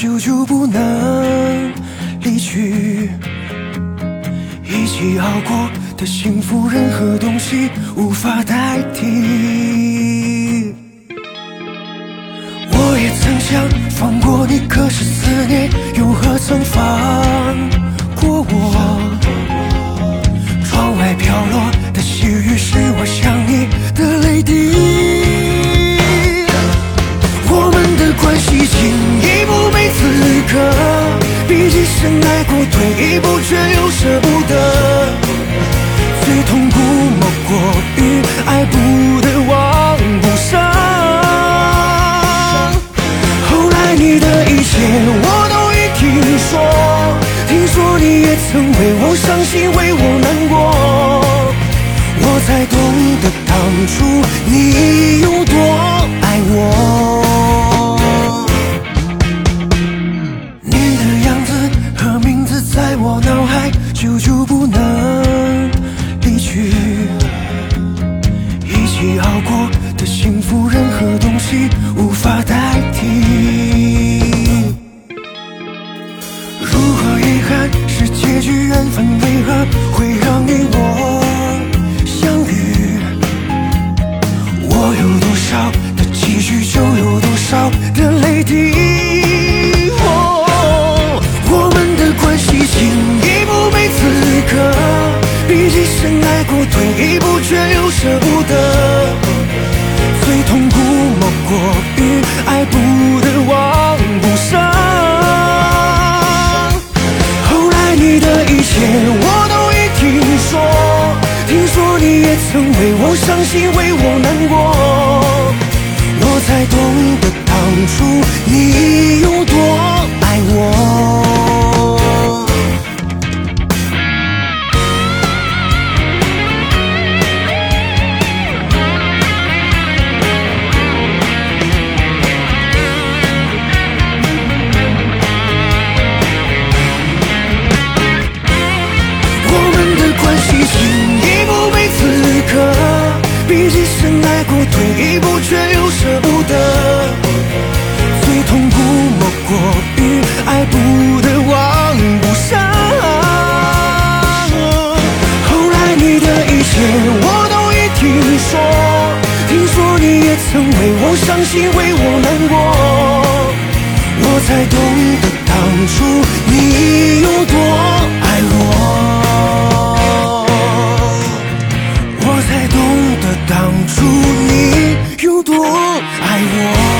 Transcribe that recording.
久久不能离去。一起熬过的幸福任何东西无法代替。我也曾想放过你可是思念又何爱过，退一步却又舍不得。最痛苦莫过于爱不得忘不伤。后来你的一切我都已听说，听说你也曾为我伤心，为我难过。我才懂得当初你有多爱我。毕竟深爱过，退一步却又舍不得。最痛苦莫过于爱不得忘不舍。后来你的一切我都已听说，听说你也曾为我伤心，为我难过，我才懂得当初深爱过，退一步却又舍不得。最痛苦莫过于爱不得忘不伤。后来你的一切我都已听说，听说你也曾为我伤心，为我难过，我才懂得当初你有多。爱我。